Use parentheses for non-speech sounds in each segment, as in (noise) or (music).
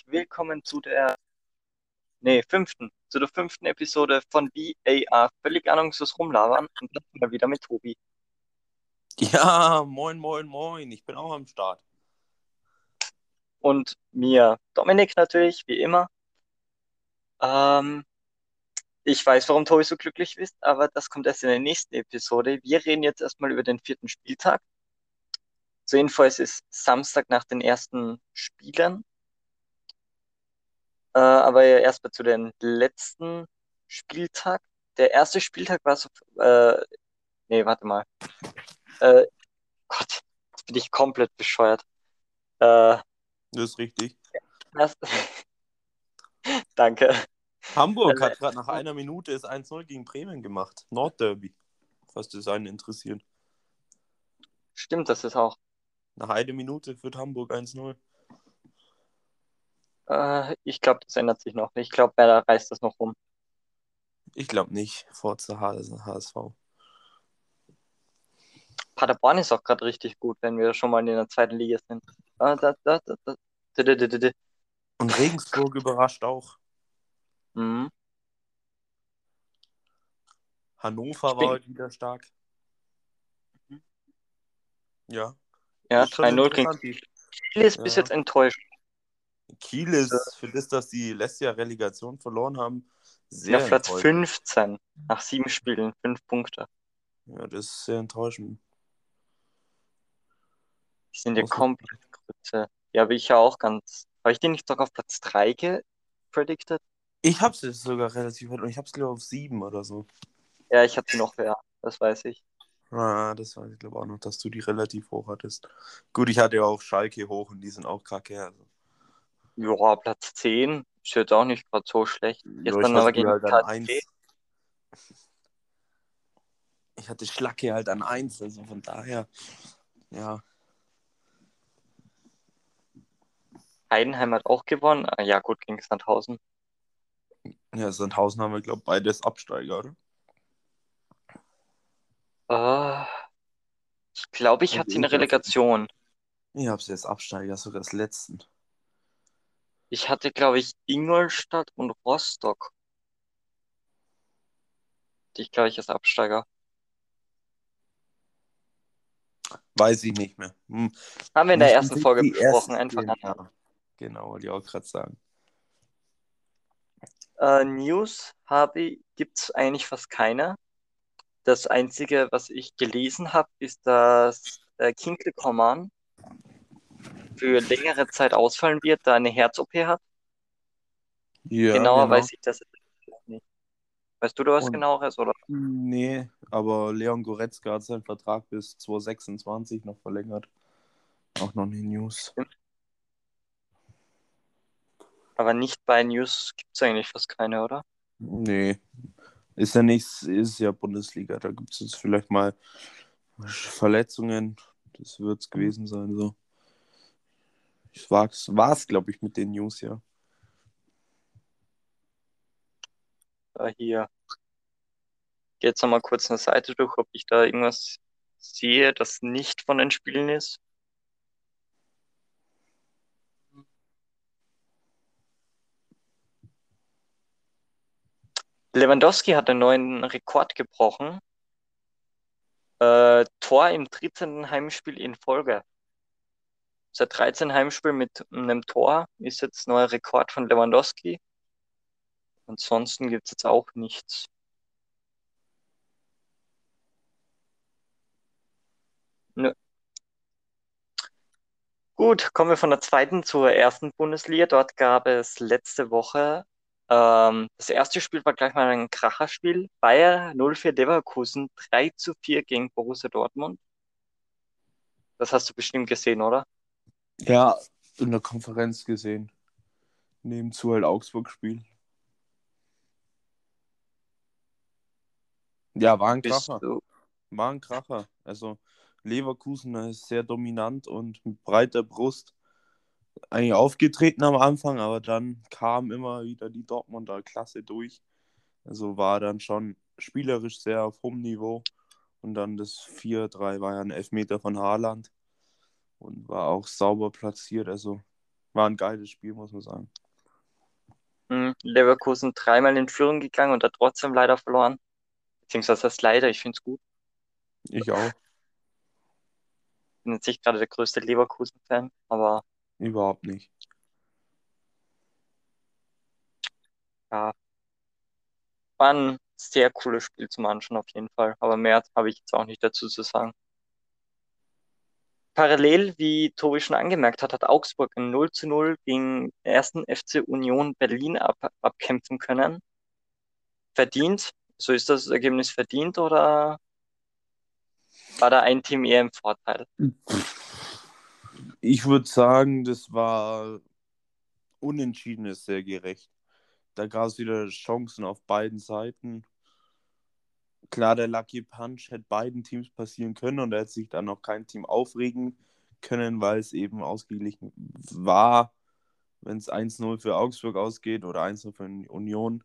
herzlich willkommen zu der, nee, fünften, zu der fünften Episode von VAR. Völlig ahnungslos rumlabern und das mal wieder mit Tobi. Ja, moin, moin, moin. Ich bin auch am Start. Und mir, Dominik natürlich, wie immer. Ähm, ich weiß, warum Tobi so glücklich ist, aber das kommt erst in der nächsten Episode. Wir reden jetzt erstmal über den vierten Spieltag. Zur Info, es ist Samstag nach den ersten Spielen. Äh, aber erstmal zu den letzten Spieltag. Der erste Spieltag war so, äh, nee, warte mal. (laughs) Äh, Gott, jetzt bin ich komplett bescheuert. Äh, Das ist richtig. erst, (laughs) danke. Hamburg Äh, hat gerade nach einer Minute das 1-0 gegen Bremen gemacht. Nordderby. Falls das einen interessiert. Stimmt, das ist auch. Nach einer Minute führt Hamburg 1-0. Äh, ich glaube, das ändert sich noch. Ich glaube, Werder reißt das noch um. Ich glaube nicht. Forza HSV. Paderborn ist auch gerade richtig gut, wenn wir schon mal in der zweiten Liga sind. Ah, da, da, da. Und Regensburg überrascht auch. Mhm. Hannover bin- war heute wieder stark. Ja. Ja, schon 3-0 gegen Kiel ist bis Ja. jetzt enttäuscht. Kiel ist für das, dass die letzte Jahr Relegation verloren haben, Sind auf sehr Platz enttäuschend. 15 nach sieben Spielen, fünf Punkte. Ja, das ist sehr enttäuschend. Die sind ja komplett Grütze. Ja, aber ich ja auch ganz. Habe ich die nicht sogar auf Platz 3 gepredicted? Ich hab's jetzt sogar relativ weit und ich hab's glaube auf sieben oder so. Ja, ich hatte noch höher, das weiß ich. Ah, das weiß ich glaube auch noch, dass du die relativ hoch hattest. Gut, ich hatte ja auch Schalke hoch und die sind auch kacke. Also. Ja, Platz 10 ist jetzt auch nicht gerade so schlecht. Ja, Gestern ich aber gegen halt KSC. Ich hatte Schlacke halt an eins, also von daher, ja. Heidenheim hat auch gewonnen. Ah, Ja, gut, gegen Sandhausen. Ja, Sandhausen haben wir, glaube ich, beides Absteiger, oder? Äh, ich glaube, ich hatte sie Ingolstadt. Relegation. Ich hab's jetzt Absteiger, sogar das letzten. Ich hatte, glaube ich, Ingolstadt und Rostock. Die ich, glaube ich, als Absteiger. Weiß ich nicht mehr. Hm. Haben wir in der ersten Folge besprochen, einfach. Genau, genau wollte ich auch gerade sagen. Äh, News habe gibt es eigentlich fast keine. Das Einzige, was ich gelesen habe, ist, dass äh, Kingsley Coman für längere Zeit ausfallen wird, da eine Herz-OP hat. Ja, Genauer genau. weiß ich das nicht. Weißt du da was Und- genaueres, oder? Nee, aber Leon Goretzka hat seinen Vertrag bis 2026 noch verlängert. Auch noch eine News. Aber nicht bei News gibt es eigentlich fast keine, oder? Nee. Ist ja nichts, ist ja Bundesliga. Da gibt es jetzt vielleicht mal Verletzungen. Das wird es gewesen sein. So. Ich war's, war's glaube ich, mit den News, ja. Äh, hier. Geh jetzt nochmal kurz eine Seite durch, ob ich da irgendwas sehe, das nicht von den Spielen ist. Lewandowski hat einen neuen Rekord gebrochen. Äh, Tor im 13. Heimspiel in Folge. Seit 13 Heimspielen mit einem Tor ist jetzt neuer Rekord von Lewandowski. Ansonsten gibt es jetzt auch nichts. Nö. Gut, kommen wir von der zweiten zur ersten Bundesliga. Dort gab es letzte Woche ähm, das erste Spiel war gleich mal ein Kracherspiel. Bayer 04 Leverkusen 3 zu 4 gegen Borussia Dortmund. Das hast du bestimmt gesehen, oder? Ja, in der Konferenz gesehen. Nebenzu halt Augsburg-Spiel. Ja, war ein Bist Kracher. du, War ein Kracher. Also Leverkusen ist sehr dominant und mit breiter Brust eigentlich aufgetreten am Anfang, aber dann kam immer wieder die Dortmunder Klasse durch. Also war dann schon spielerisch sehr auf hohem Niveau. Und dann das 4-3 war ja ein Elfmeter von Haaland und war auch sauber platziert. Also War ein geiles Spiel, muss man sagen. Mhm. Leverkusen dreimal in Führung gegangen und hat trotzdem leider verloren. Beziehungsweise das leider, ich finde es gut. Ich auch. Bin jetzt nicht gerade der größte Leverkusen-Fan, aber Überhaupt nicht. ja, war ein sehr cooles Spiel zum Anschauen auf jeden Fall. Aber mehr habe ich jetzt auch nicht dazu zu sagen. Parallel, wie Tobi schon angemerkt hat, hat Augsburg ein 0 zu 0 gegen ersten FC Union Berlin ab, abkämpfen können. Verdient? So ist das Ergebnis verdient oder war da ein Team eher im Vorteil? Ich würde sagen, das war unentschieden ist sehr gerecht. Da gab es wieder Chancen auf beiden Seiten. Klar, der Lucky Punch hätte beiden Teams passieren können und er hätte sich dann noch kein Team aufregen können, weil es eben ausgeglichen war. Wenn es 1-0 für Augsburg ausgeht oder 1-0 für Union,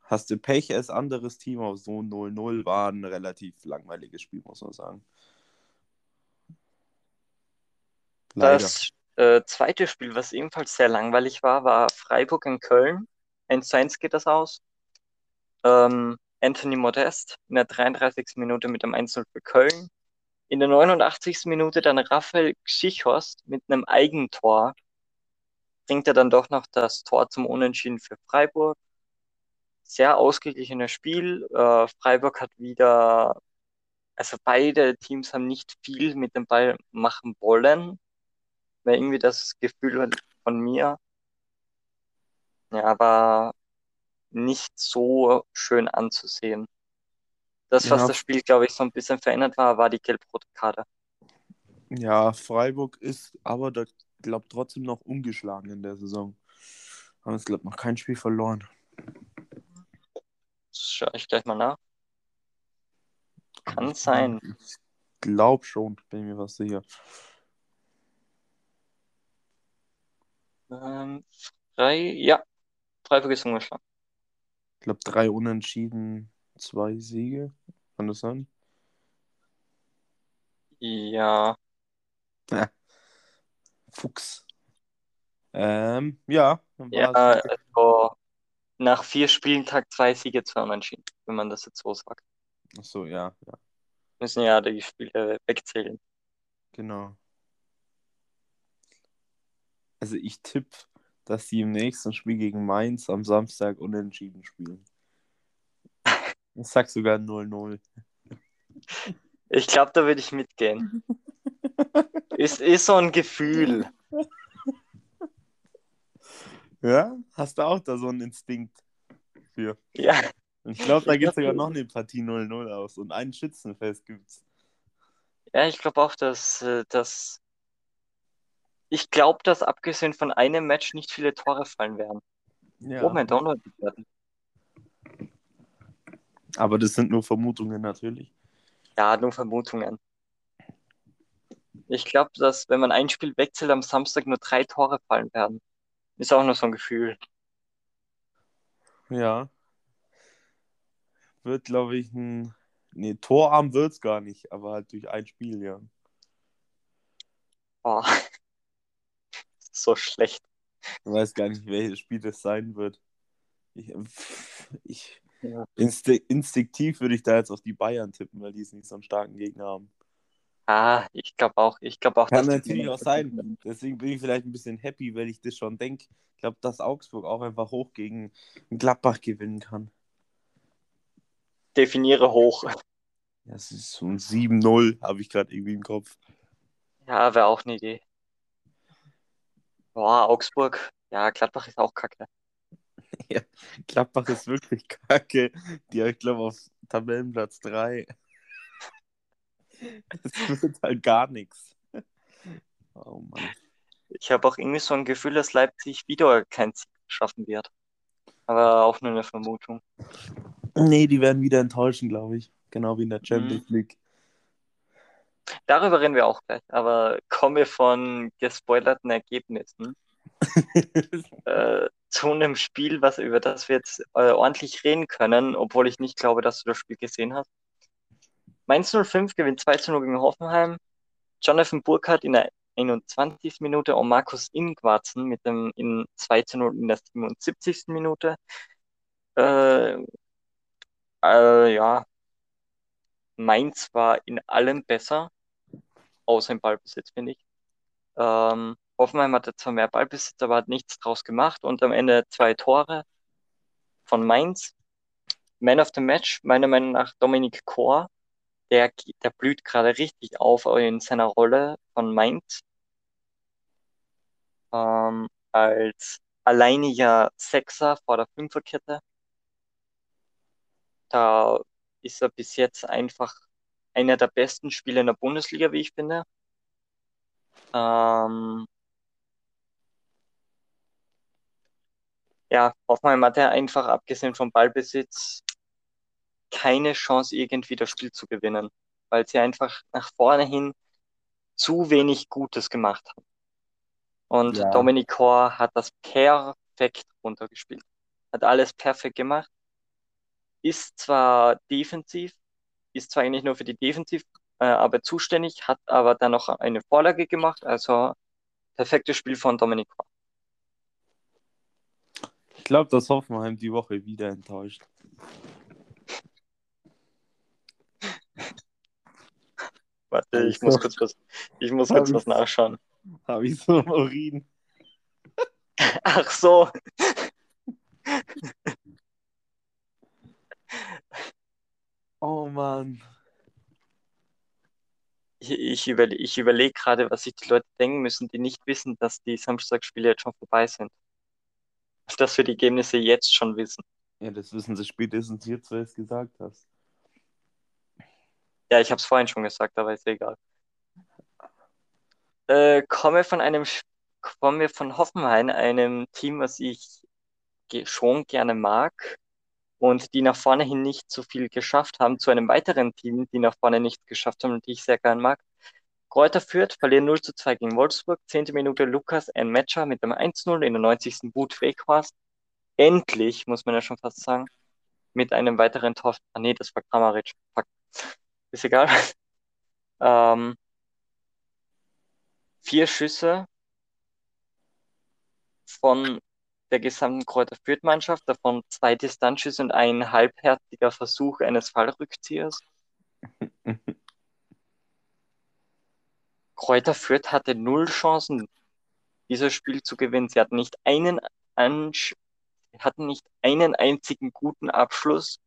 hast du Pech als anderes Team, aber so 0-0 war ein relativ langweiliges Spiel, muss man sagen. Leider. Das äh, zweite Spiel, was ebenfalls sehr langweilig war, war Freiburg in Köln. 1 zu 1 geht das aus. Ähm, Anthony Modest in der 33. Minute mit dem 1-0 für Köln. In der 89. Minute dann Raphael Schichhorst mit einem Eigentor. Bringt er dann doch noch das Tor zum Unentschieden für Freiburg. Sehr ausgeglichenes Spiel. Äh, Freiburg hat wieder, also beide Teams haben nicht viel mit dem Ball machen wollen. War irgendwie das Gefühl von mir. Ja, aber nicht so schön anzusehen. Das, was Ja. das Spiel, glaube ich, so ein bisschen verändert war, war die gelb-rote Karte. Ja, Freiburg ist aber, da glaube trotzdem noch ungeschlagen in der Saison. Haben es, glaube noch kein Spiel verloren. Das schaue ich gleich mal nach. Kann sein. Ich glaube schon, bin mir was sicher. Ähm, Frei, ja, Freiburg ist ungeschlagen. Ich glaube, drei Unentschieden, zwei Siege. Kann das sein? Ja, Fuchs. Ähm, ja. ja, also nach vier Spielen Tag zwei Siege, zwei Unentschieden, wenn man das jetzt so sagt. Ach so, ja, ja, Müssen ja die Spiele wegzählen. genau. Also ich tippe, dass sie im nächsten Spiel gegen Mainz am Samstag unentschieden spielen. Ich sag sogar 0-0. Ich glaube, da würde ich mitgehen. Ist, ist so ein Gefühl. Ja? Hast du auch da so einen Instinkt für? Ja, Und ich glaube, da geht sogar (laughs) noch eine Partie 0-0 aus und ein Schützenfest gibt's. ja, ich glaube auch, dass, äh, dass ich glaube, dass abgesehen von einem Match nicht viele Tore fallen werden. Ja. Oh, mein Download werden. Aber das sind nur Vermutungen natürlich. Ja, nur Vermutungen. Ich glaube, dass wenn man ein Spiel wechselt, am Samstag nur drei Tore fallen werden. Ist auch nur so ein Gefühl. Ja. Wird, glaube ich, ein. Nee, Torarm wird's gar nicht, aber halt durch ein Spiel, ja. Oh. So schlecht. Ich weiß gar nicht, welches Spiel das sein wird. Ich, ich, Ja. insti instinktiv würde ich da jetzt auf die Bayern tippen, weil die es nicht so einen starken Gegner haben. Ah, ich glaube auch. Ich glaube auch, Kann natürlich auch sein. Deswegen bin ich vielleicht ein bisschen happy, weil ich das schon denke. Ich glaube, dass Augsburg auch einfach hoch gegen Gladbach gewinnen kann. Definiere hoch. Das ist so ein 7-0, habe ich gerade irgendwie im Kopf. Ja, wäre auch eine Idee. Boah, Augsburg. Ja, Gladbach ist auch kacke. (laughs) Gladbach ist wirklich kacke. Die, ich glaube, auf Tabellenplatz 3. (laughs) Das wird halt gar nichts. Oh Mann. Ich habe auch irgendwie so ein Gefühl, dass Leipzig wieder kein Sieg schaffen wird. Aber auch nur eine Vermutung. Nee, die werden wieder enttäuschen, glaube ich. Genau wie in der Champions League. Darüber reden wir auch gleich. Aber kommen wir von gespoilerten Ergebnissen (laughs) äh, zu einem Spiel, was, über das wir jetzt äh, ordentlich reden können, obwohl ich nicht glaube, dass du das Spiel gesehen hast. Mainz 05 gewinnt 2 zu 0 gegen Hoffenheim. Jonathan Burkhardt in der 21. Minute und Markus Ingwarzen mit dem in 2 zu 0 in der 77. Minute. Äh, äh, ja, Mainz war in allem besser, außer im Ballbesitz, finde ich. Ähm, Hoffenheim hatte zwar mehr Ballbesitz, aber hat nichts draus gemacht und am Ende zwei Tore von Mainz. Man of the Match, meiner Meinung nach Dominik Kor, der, der blüht gerade richtig auf in seiner Rolle von Mainz. Ähm, als alleiniger Sechser vor der Fünferkette. Da ist er bis jetzt einfach einer der besten Spieler in der Bundesliga, wie ich finde. Ähm, ja, Hoffenheim hatte einfach, abgesehen vom Ballbesitz, keine Chance, irgendwie das Spiel zu gewinnen, weil sie einfach nach vorne hin zu wenig Gutes gemacht haben. Und Ja. Dominik Kor hat das perfekt runtergespielt. Hat alles perfekt gemacht. Ist zwar defensiv, ist zwar eigentlich nur für die Defensivarbeit äh, zuständig, hat aber dann noch eine Vorlage gemacht. Also perfektes Spiel von Dominik. Ich glaube, dass Hoffenheim die Woche wieder enttäuscht. (laughs) Warte, ich muss kurz was, ich muss kurz was nachschauen. Habe ich so im Urin. (laughs) Ach so. Oh Mann. Ich, ich, überle ich überlege gerade, was sich die Leute denken müssen, die nicht wissen, dass die Samstagsspiele jetzt schon vorbei sind. Dass wir die Ergebnisse jetzt schon wissen. Ja, das wissen sie spätestens jetzt, weil du es gesagt hast. Ja, ich habe es vorhin schon gesagt, aber ist egal. Äh, komme von einem, komme von Hoffenheim, einem Team, was ich schon gerne mag und die nach vorne hin nicht so viel geschafft haben, zu einem weiteren Team, die nach vorne nicht geschafft haben und die ich sehr gern mag. Kräuter Fürth verlieren 0 zu 2 gegen Wolfsburg. 10. Minute Lukas ein Matcher mit dem 1-0 in der 90. Wout Weghorst. Endlich, muss man ja schon fast sagen, mit einem weiteren Tor. Ah nee, das war Kramaric. Fuck. Ist egal. (laughs) Ähm, vier Schüsse von der gesamten Kräuter Fürth-Mannschaft, davon zwei Distanzschüsse und ein halbherziger Versuch eines Fallrückziehers. (laughs) Kräuter Fürth hatte null Chancen, dieses Spiel zu gewinnen. Sie hatten nicht einen, Ansch hatten nicht einen einzigen guten Abschluss,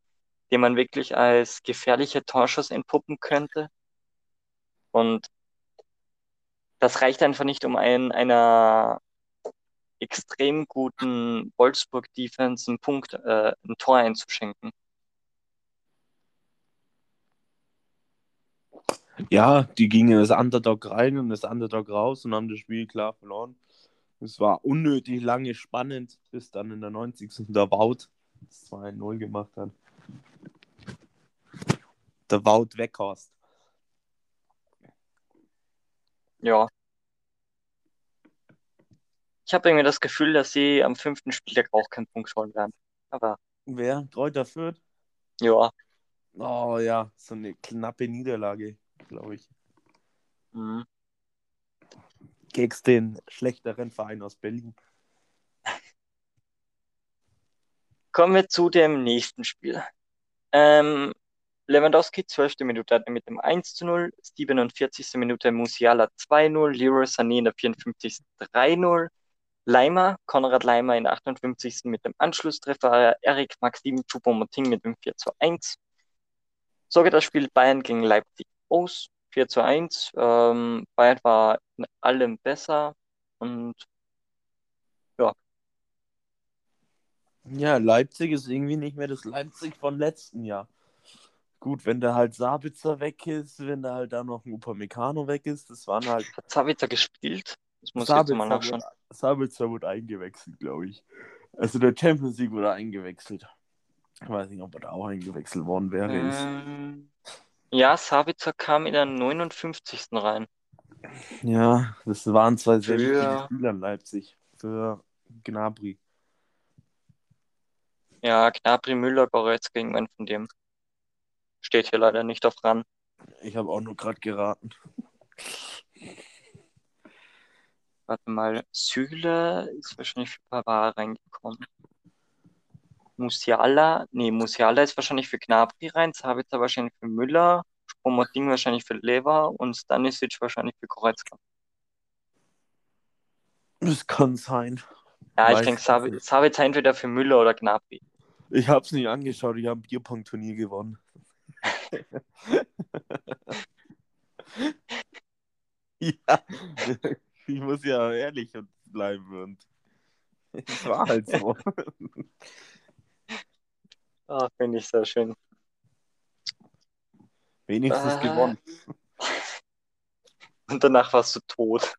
den man wirklich als gefährliche Torschuss entpuppen könnte. Und das reicht einfach nicht, um ein, einer extrem guten Wolfsburg-Defense einen Punkt, äh, ein Tor einzuschenken. Ja, die gingen das Underdog rein und das Underdog raus und haben das Spiel klar verloren. Es war unnötig lange spannend, bis dann in der 90. der Wout das 2-0 gemacht hat. Der Wout Weghorst. Ja. Ich habe irgendwie das Gefühl, dass sie am fünften Spieltag auch keinen Punkt holen werden. Aber Wer? Kräuter Fürth? ja, Oh ja, so eine knappe Niederlage, glaube ich. mhm. Gegen den schlechteren Verein aus Berlin. Kommen wir zu dem nächsten Spiel. Ähm, Lewandowski, 12. Minute, mit dem 1 zu 0, 47. Minute Musiala 2-0, Leroy Sané in der 54. 3-0, Leimer, Konrad Leimer in der 58. mit dem Anschlusstreffer, Erik Maxim Choupo-Moting mit dem 4 zu 1. So geht das Spiel Bayern gegen Leipzig aus, 4 zu 1. Ähm, Bayern war in allem besser und Ja, Leipzig ist irgendwie nicht mehr das Leipzig von letzten Jahr. Gut, wenn da halt Sabitzer weg ist, wenn da halt da noch ein Upamecano weg ist, das waren halt hat Sabitzer gespielt? Das muss ich jetzt mal Sabitzer nachschauen. Sabitzer wurde eingewechselt, glaube ich. Also der Champions League wurde eingewechselt. Ich weiß nicht, ob er da auch eingewechselt worden wäre. Ähm, ja, Sabitzer kam in der 59. rein. Ja, das waren zwei sehr wichtige Spieler in Leipzig. Für Gnabry. Ja, Gnabry, Müller, Goretzka, irgendwann von dem. Steht hier leider nicht drauf ran. Ich habe auch nur gerade geraten. Warte mal, Süle ist wahrscheinlich für Pavard reingekommen. Musiala, nee, Musiala ist wahrscheinlich für Gnabry rein, Sabitzer wahrscheinlich für Müller, Spomoting wahrscheinlich für Lever und Stanisic wahrscheinlich für Goretzka. Das kann sein. Ja, ich Weiß denke, ich. Sabitzer entweder für Müller oder Gnabry. Ich hab's nicht angeschaut, ich habe ein Bierpong-Turnier gewonnen. (laughs) (laughs) ja, ich muss ja ehrlich bleiben und (laughs) es war halt so. (laughs) Ah, finde ich sehr schön. Wenigstens Ah. gewonnen. Und danach warst du tot.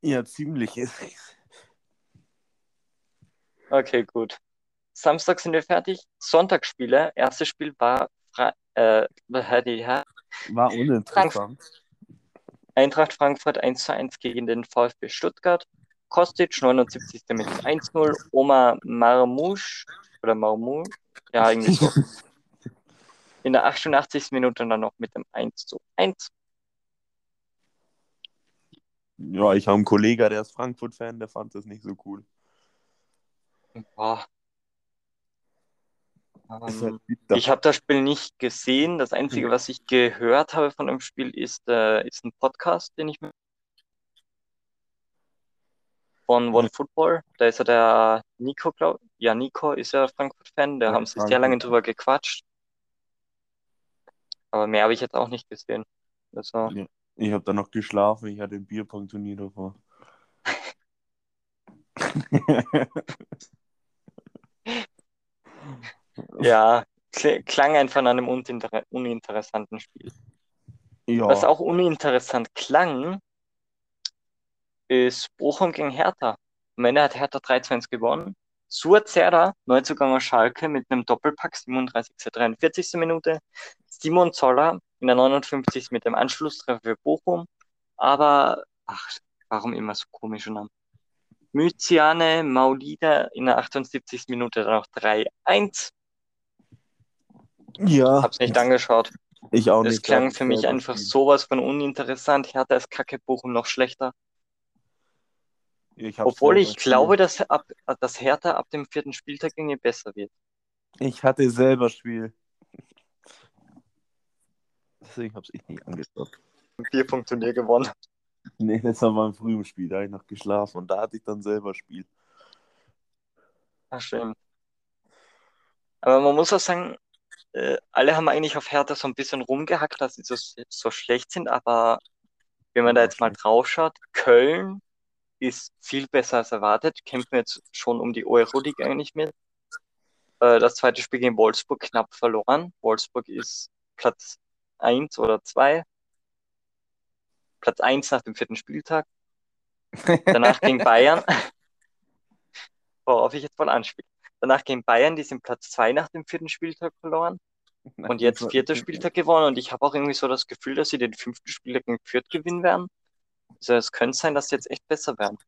Ja, ziemlich. Okay, gut. Samstag sind wir fertig. Sonntagsspiele. Erstes Spiel war Fra äh, War uninteressant. Eintracht Frankfurt 1 zu 1 gegen den VfB Stuttgart. Kostic 79. mit dem 1-0. Oma Marmouche oder Marmouche, ja, irgendwie so. (laughs) In der 88. Minute dann noch mit dem 1 zu 1. Ja, ich habe einen Kollegen, der ist Frankfurt-Fan, der fand das nicht so cool. Boah. Ähm, halt bitter. Ich habe das Spiel nicht gesehen. Das Einzige, was ich gehört habe von dem Spiel, ist, äh, ist ein Podcast, den ich mit von One Football. Da ist ja der Nico, glaub Ja, Nico ist ja Frankfurt-Fan. Da Ja, haben sie sehr lange drüber gequatscht. Aber mehr habe ich jetzt auch nicht gesehen. Also, Ja. Ich habe dann noch geschlafen, ich hatte ein Bierpong-Turnier davor. (laughs) (laughs) ja, kl klang einfach nach einem uninter uninteressanten Spiel. ja. Was auch uninteressant klang, ist Bochum gegen Hertha. Am Ende hat Hertha 3-2 gewonnen. Suat Serdar, Neuzugang aus Schalke mit einem Doppelpack, 37. 43. Minute. Simon Zoller in der 59. mit dem Anschlusstreffer für Bochum. Aber, ach, warum immer so komische Namen? Myziane Maulida in der 78. Minute dann noch 3-1. Ja, Hab's nicht angeschaut. ich auch Es nicht. klang hab für mich einfach gespielt. sowas von uninteressant. Hertha ist kacke, Bochum noch schlechter. Ich Obwohl ich glaube, dass, ab, dass Hertha ab dem vierten Spieltag irgendwie besser wird. Ich hatte selber Spiel. Deswegen habe ich nicht angeschaut. Ein Bierpunkt-Turnier gewonnen. Nee, das war im frühen Spiel, da habe ich noch geschlafen und da hatte ich dann selber Spiel. Ach, stimmt. Aber man muss auch sagen, äh, alle haben eigentlich auf Hertha so ein bisschen rumgehackt, dass sie so, so schlecht sind, aber wenn man da jetzt mal drauf schaut, Köln ist viel besser als erwartet, kämpfen jetzt schon um die Euroleague eigentlich mit. Äh, das zweite Spiel gegen Wolfsburg knapp verloren. Wolfsburg ist Platz 1 oder 2. Platz 1 nach dem vierten Spieltag. (laughs) Danach gegen Bayern. (laughs) Worauf ich jetzt mal anspiele. Danach gegen Bayern, die sind Platz 2 nach dem vierten Spieltag verloren. Und jetzt vierter Spieltag gewonnen. Und ich habe auch irgendwie so das Gefühl, dass sie den fünften Spieltag gegen Fürth gewinnen werden. Also es könnte sein, dass sie jetzt echt besser werden.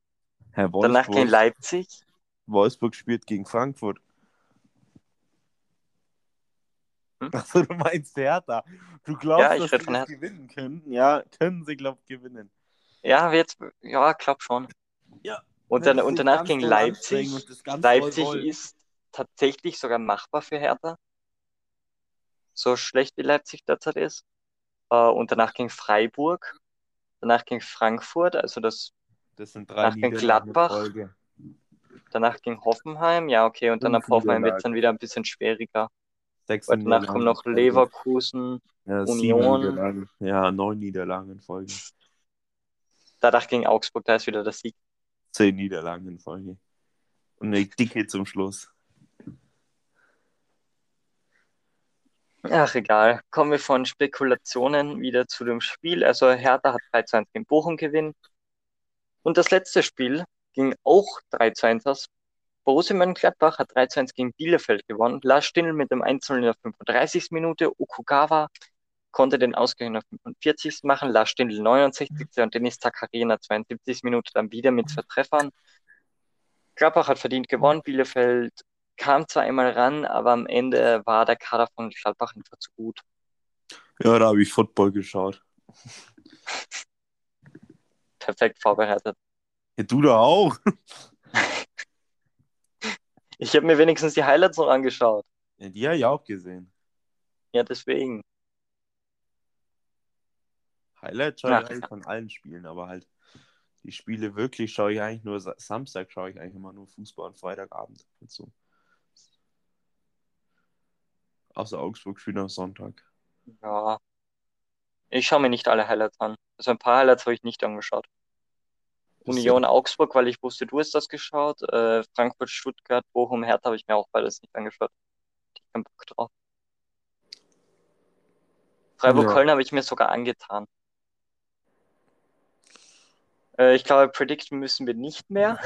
Herr Danach gegen Wolfsburg, Leipzig. Wolfsburg spielt gegen Frankfurt. Hm? Achso, du meinst Hertha. Du glaubst, Ja, dass sie das gewinnen können? Ja, können sie, glaub ich, gewinnen. Ja, jetzt, ja, glaub schon. Ja. Und, dann, und danach gegen Leipzig. Leipzig ist tatsächlich sogar machbar für Hertha. So schlecht wie Leipzig derzeit ist. Äh, und danach gegen Freiburg. Danach gegen Frankfurt. Also das, Das sind drei Nach gegen Niederlagen in Gladbach. Folge. danach gegen Hoffenheim. Ja, okay. Und dann ab Hoffenheim wird es dann wieder ein bisschen schwieriger. Sechs Weil danach kommen noch. Leverkusen. Ja, Union. Ja, neun Niederlagen in Folge. Danach gegen Augsburg. Da ist wieder der Sieg. Zehn Niederlagen in Folge. Und eine dicke zum Schluss. Ach, egal. Kommen wir von Spekulationen wieder zu dem Spiel. Also Hertha hat 3 zu 1 gegen Bochum gewinnen. Und das letzte Spiel ging auch 3 zu 1 aus. Borussia Mönchengladbach hat 3 zu 1 gegen Bielefeld gewonnen. Lars Stindl mit dem 1 in der 35. Minute. Okugawa konnte den Ausgleich in der 45. machen. Lars Stindl 69. und Dennis Zakaria in der 72. Minute dann wieder mit zwei Treffern. Gladbach hat verdient gewonnen. Bielefeld kam zwar einmal ran, aber am Ende war der Kader von Gladbach einfach zu gut. Ja, da habe ich Football geschaut. (laughs) Perfekt vorbereitet. Ja, du da auch. (laughs) Ich habe mir wenigstens die Highlights noch angeschaut. Ja, die habe ich auch gesehen. Ja, deswegen. Highlights schaue ich eigentlich von allen Spielen, aber halt die Spiele wirklich schaue ich eigentlich nur Sa- Samstag schaue ich eigentlich immer nur Fußball und Freitagabend. Und so. Außer Augsburg spielt am Sonntag. Ja. Ich schaue mir nicht alle Highlights an. Also ein paar Highlights habe ich nicht angeschaut. Union ja- Augsburg, weil ich wusste, du hast das geschaut. Äh, Frankfurt, Stuttgart, Bochum, Hertha habe ich mir auch beides nicht angeschaut. Ich hab keinen Bock drauf. Freiburg, Ja. Köln habe ich mir sogar angetan. Äh, ich glaube, predikten müssen wir nicht mehr.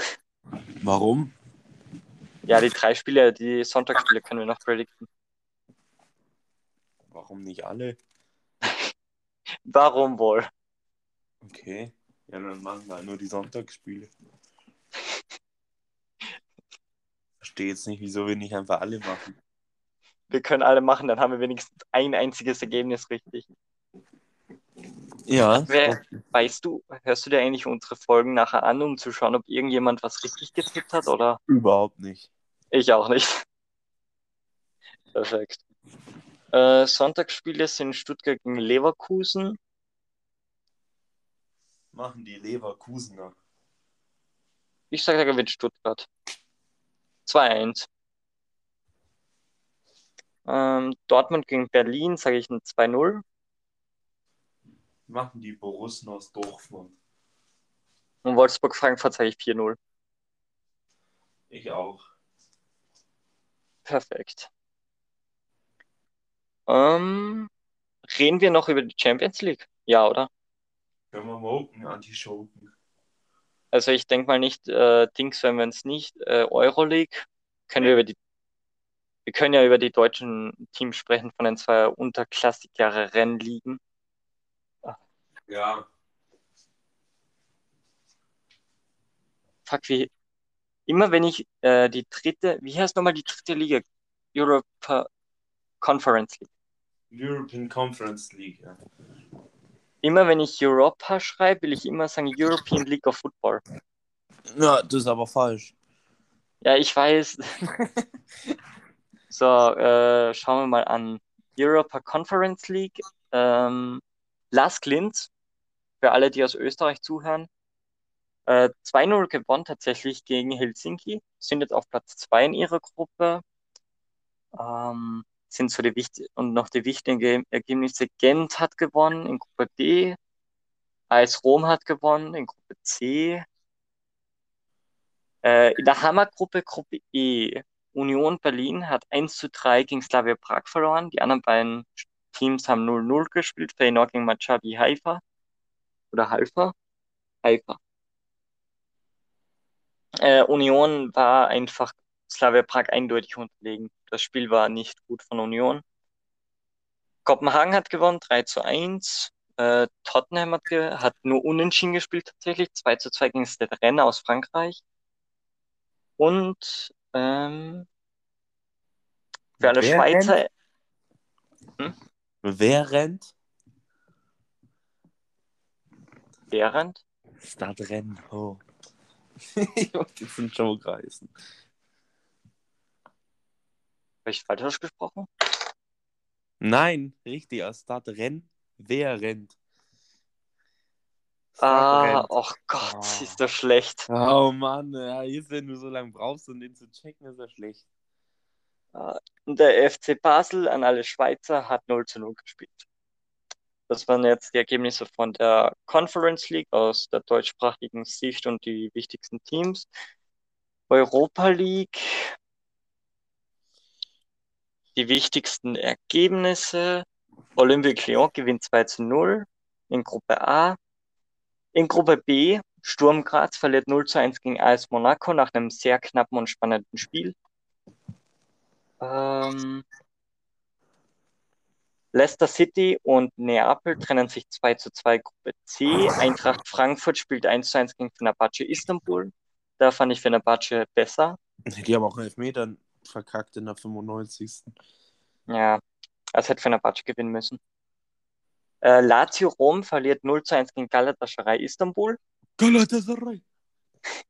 Warum? Ja, die drei Spiele, die Sonntagsspiele können wir noch predikten. Warum nicht alle? (laughs) Warum wohl? Okay. Ja, dann machen wir nur die Sonntagsspiele. Verstehe jetzt nicht, wieso wir nicht einfach alle machen. Wir können alle machen, dann haben wir wenigstens ein einziges Ergebnis richtig. Ja. Wer- Weißt du, hörst du dir eigentlich unsere Folgen nachher an, um zu schauen, ob irgendjemand was richtig getippt hat oder Überhaupt nicht. ich auch nicht? (laughs) Perfekt. Äh, Sonntagsspiele sind Stuttgart gegen Leverkusen. Machen die Leverkusener. Ich sage, da gewinnt Stuttgart. 2-1. Ähm, Dortmund gegen Berlin, sage ich ein 2-0. Machen die Borussen aus Dortmund. Und Wolfsburg-Frankfurt sage ich 4-0. Ich auch. Perfekt. Ähm, reden wir noch über die Champions League? Ja, oder? Können wir moken, Anti-Schoken. Also ich denke mal nicht, äh, Dings, wenn wir es nicht, äh, Euroleague, können wir über die, wir können ja über die deutschen Teams sprechen von den zwei unterklassigere Rennligen. Ja. Fuck, wie, immer wenn ich äh, die dritte, wie heißt nochmal die dritte Liga? Europa Conference League. European Conference League. Ja. Immer wenn ich Europa schreibe, will ich immer sagen European League of Football. ja, das ist aber falsch. Ja, ich weiß. (laughs) So, äh, schauen wir mal an. Europa Conference League. Ähm, Las Klint, für alle, die aus Österreich zuhören, äh, 2-0 gewonnen tatsächlich gegen Helsinki, sind jetzt auf Platz 2 in ihrer Gruppe. Ähm, sind so die wichtig und noch die wichtigen Ergebnisse. Gent hat gewonnen in Gruppe B. AS Rom hat gewonnen in Gruppe C. Äh, in der Hammergruppe, Gruppe E, Union Berlin hat 1 zu 3 gegen Slavia Prag verloren. Die anderen beiden Teams haben 0-0 gespielt. Feyenoord gegen Maccabi Haifa. Oder Haifa? Haifa. Äh, Union war einfach Slavia Prag eindeutig unterlegen. Das Spiel war nicht gut von Union. Kopenhagen hat gewonnen, 3 zu 1. Äh, Tottenham hat, hat nur unentschieden gespielt tatsächlich, 2 zu 2 gegen Stade Rennes aus Frankreich. Und ähm, für alle Wer Schweizer, Wer rennt? während, Stadtrennen. Oh. Junge, das sind Joke-Reisen. Habe ich falsch ausgesprochen? Nein, richtig, aus Stadtrennen. Wer rennt? Ah, Stadtrennt. oh Gott, Ah. ist das schlecht. Oh Mann, ja, jetzt, wenn du so lange brauchst, um den zu checken, ist er schlecht. Und der FC Basel an alle Schweizer hat 0 zu 0 gespielt. Das waren jetzt die Ergebnisse von der Conference League aus der deutschsprachigen Sicht und die wichtigsten Teams. Europa League. Die wichtigsten Ergebnisse. Olympique Lyon gewinnt 2 zu 0 in Gruppe A. In Gruppe B, Sturm Graz verliert 0 zu 1 gegen AS Monaco nach einem sehr knappen und spannenden Spiel. Ähm, Leicester City und Neapel trennen sich 2 zu 2 Gruppe C. Eintracht Frankfurt spielt 1 zu 1 gegen Fenerbahce Istanbul. Da fand ich Fenerbahce besser. Die haben auch einen Elfmetern verkackt in der 95. Ja, als hätte Fenerbahce gewinnen müssen. Äh, Lazio Rom verliert 0 zu 1 gegen Galatasaray Istanbul. Galatasaray. (laughs)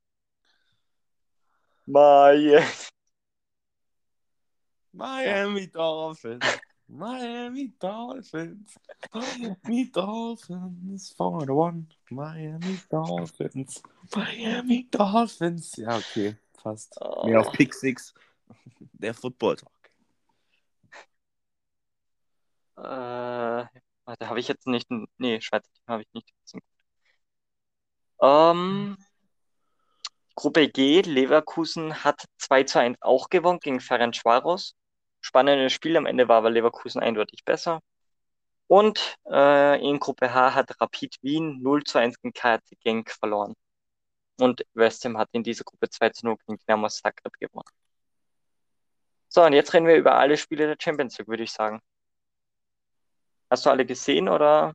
Miami. Miami Dolphins. Miami Dolphins. Miami Dolphins for the one. Miami Dolphins. Miami Dolphins. Ja, okay, fast. Oh. Mehr auf Pick 6. Der Football Talk. Äh, warte, habe ich jetzt nicht. Nee, Schweizer Team habe ich nicht. Ähm, Gruppe G, Leverkusen hat 2 zu 1 auch gewonnen gegen Ferencvaros. Spannendes Spiel, am Ende war aber Leverkusen eindeutig besser. Und äh, in Gruppe H hat Rapid Wien 0 zu 1 gegen KRC Genk verloren. Und West Ham hat in dieser Gruppe 2 zu 0 gegen Dynamo Zagreb gewonnen. So, und jetzt reden wir über alle Spiele der Champions League, würde ich sagen. Hast du alle gesehen oder